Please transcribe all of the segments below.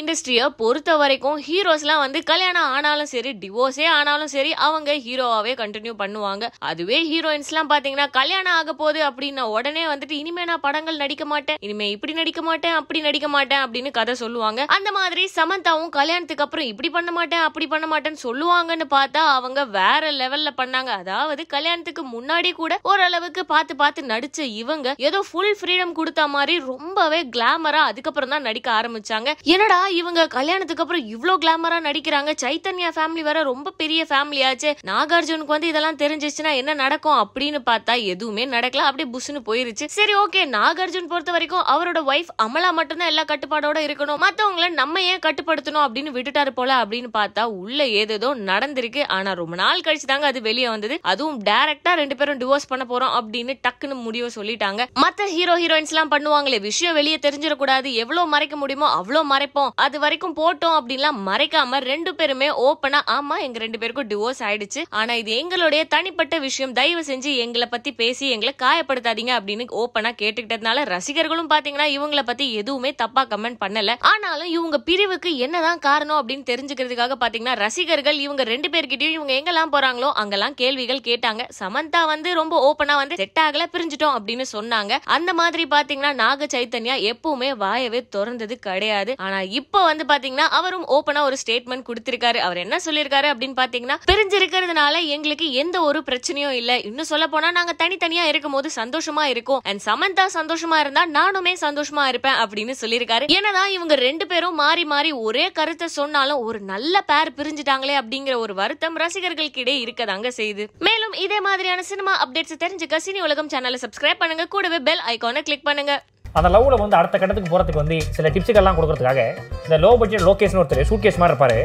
இண்டஸ்ட்ரியை பொறுத்த வரைக்கும் ஹீரோஸ்லாம் வந்து கல்யாணம் ஆனாலும் சரி டிவோர்ஸே ஆனாலும் சரி அவங்க ஹீரோவாவே கண்டினியூ பண்ணுவாங்க. அதுவே ஹீரோயின்ஸ்லாம் பாத்தீங்கன்னா கல்யாணம் ஆக போகுது அப்படின்னா உடனே வந்துட்டு இனிமே நான் படங்கள் நடிக்க மாட்டேன் இனிமே இப்படி நடிக்க மாட்டேன் அப்படி நடிக்க மாட்டேன் அப்படின்னு கதை சொல்லுவாங்க. அந்த மாதிரி சமந்தாவும் கல்யாணத்துக்கு அப்புறம் இப்படி பண்ண மாட்டேன் அப்படி பண்ண மாட்டேன்னு சொல்லுவாங்கன்னு பார்த்தா அவங்க வேற லெவல்ல பண்ணாங்க. அதாவது கல்யாணத்துக்கு முன்னாடி கூட ஓரளவுக்கு பார்த்து பார்த்து நடிச்ச இவங்க ஏதோ ஃபுல் ஃப்ரீடம் கொடுத்த மாதிரி ரொம்பவே கிளாமரா அதுக்கப்புறம் தான் நடிக்க ஆரம்பிச்சாங்க. என்னடா இவங்க கல்யாணத்துக்கு அப்புறம் இவ்வளோ கிளாமரா நடிக்கிறாங்க. சைத்தன்யா ஃபேமிலி வேற ரொம்ப பெரிய ஃபேமிலி ஆச்சு. நாகார்ஜுனுக்கு வந்து இதெல்லாம் தெரிஞ்சிச்சுன்னா என்ன நடக்கும் அப்படின்னு பார்த்தா எதுவுமே நடக்கல. அப்படியே புஷ்னு போயிருச்சு. சரி ஓகே நாகார்ஜுன் பொறுத்த வரைக்கும் அவரோட ஒய்ஃப் அமலா மட்டும்தான் எல்லா கட்டுப்பாடோட இருக்கணும். மத்தவங்கள நம்ம ஏன் கட்டுப்படுத்தணும் அப்படின்னு விட்டுட்டாரு போல அப்படின்னு பார்த்தா உள்ள ஏதேதோ நடந்திருக்கு. ஆனா ரொம்ப நாள் கழிச்சு தாங்க அது வெளியே வந்தது. அதுவும் டைரக்டா ரெண்டு பேரும் டிவோர்ஸ் பண்ண போறோம் அப்படின்னு டக்குன்னு முடிவு சொல்லிட்டாங்க. மத்த ஹீரோ ஹீரோயின்ஸ் எல்லாம் பண்ணுவாங்களே. விஷயம் வெளியே தெரிஞ்சிடக்கூடாது. எவ்வளவு மறைக்க முடியுமோ அவ்வளவு மறைப்போம். அது வரைக்கும் போட்டோம் அப்படின்லாம் மறைக்காம ரெண்டு பேருமே ஓப்பனா ஆமா எங்க ரெண்டு பேருக்கும் டிவோர்ஸ் ஆயிடுச்சு. ஆனா இது எங்களுடைய தனிப்பட்ட விஷயம். தயவு செஞ்சு எங்களை பத்தி பேசி எங்களை காயப்படுத்தாதீங்க அப்படின்னு ஓப்பனா கேட்டுக்கிட்டதுனால ரசிகர்களும் பாத்தீங்கன்னா இவங்கள பத்தி எதுவுமே தப்பா கமெண்ட் பண்ணல. ஆனாலும் இவங்க பிரிவுக்கு என்னதான் காரணம் அப்படின்னு தெரிஞ்சுக்கிறதுக்காக பாத்தீங்கன்னா ரசிகர்கள் இவங்க ரெண்டு பேர்கிட்டயும் இவங்க எங்கெல்லாம் போறாங்களோ அங்கெல்லாம் கேள்விகள் கேட்டாங்க. சமந்தா வந்து ரொம்ப ஓப்பனா வந்து செட் ஆகல பிரிஞ்சிட்டோம் அப்படின்னு சொன்னாங்க. அந்த மாதிரி பாத்தீங்கன்னா நாக சைத்தன்யா எப்பவுமே வாயவே திறந்தது கிடையாது. ஆனா இப்ப இப்போ வந்து பாத்தீங்கன்னா அவரும் ஓப்பனா ஒரு ஸ்டேட்மெண்ட் கொடுத்திருக்காரு. அவர் என்ன சொல்லியிருக்காரு அப்படின்னு பாத்தீங்கன்னா பிரிஞ்சிருக்கிறதுனால எங்களுக்கு எந்த ஒரு பிரச்சனையும் இல்ல. இன்னும் சொல்ல போனா நாங்க தனித்தனியா இருக்கும் போது சந்தோஷமா இருக்கும். அண்ட் சமந்தா சந்தோஷமா இருந்தா நானுமே சந்தோஷமா இருப்பேன் அப்படின்னு சொல்லியிருக்காரு. என்னதான் இவங்க ரெண்டு பேரும் மாறி மாறி ஒரே கருத்தை சொன்னாலும் ஒரு நல்ல பேர் பிரிஞ்சுட்டாங்களே அப்படிங்கிற ஒரு வருத்தம் ரசிகர்களுக்கிடையே இருக்கதாங்க செய்யுது. மேலும் இதே மாதிரியான சினிமா அப்டேட்ஸ் தெரிஞ்சுக்க சினி உலகம் சேனலை சப்ஸ்கிரைப் பண்ணுங்க. கூடவே பெல் ஐகானை கிளிக் பண்ணுங்க. அந்த லவ்ல வந்து அடுத்த கட்டத்துக்கு போறதுக்கு வந்து சில டிப்ஸுக்கெல்லாம் கொடுக்கறதுக்காக இந்த லோ பட்ஜெட் லோகேஷ்னு ஒருத்தர் சூட் கேஸ் மாதிரி இருப்பாரு.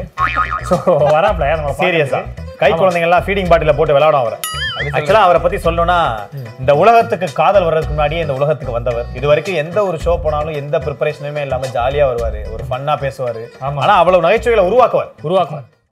ஸோ வராப்ல நம்மளை சீரியஸா. கை குழந்தைங்க எல்லாம் ஃபீடிங் பாட்டில போட்டு விளையாடும் அவர். ஆக்சுவலா அவரை பத்தி சொல்லணும்னா இந்த உலகத்துக்கு காதல் வர்றதுக்கு முன்னாடியே இந்த உலகத்துக்கு வந்தவர். இது வரைக்கும் எந்த ஒரு ஷோ போனாலும் எந்த ப்ரிப்பரேஷனுமே இல்லாம ஜாலியா வருவாரு. ஒரு ஃபன்னா பேசுவாரு. ஆமா. ஆனா அவ்வளவு நகைச்சுவைகளை உருவாக்குவார். உருவாக்கும்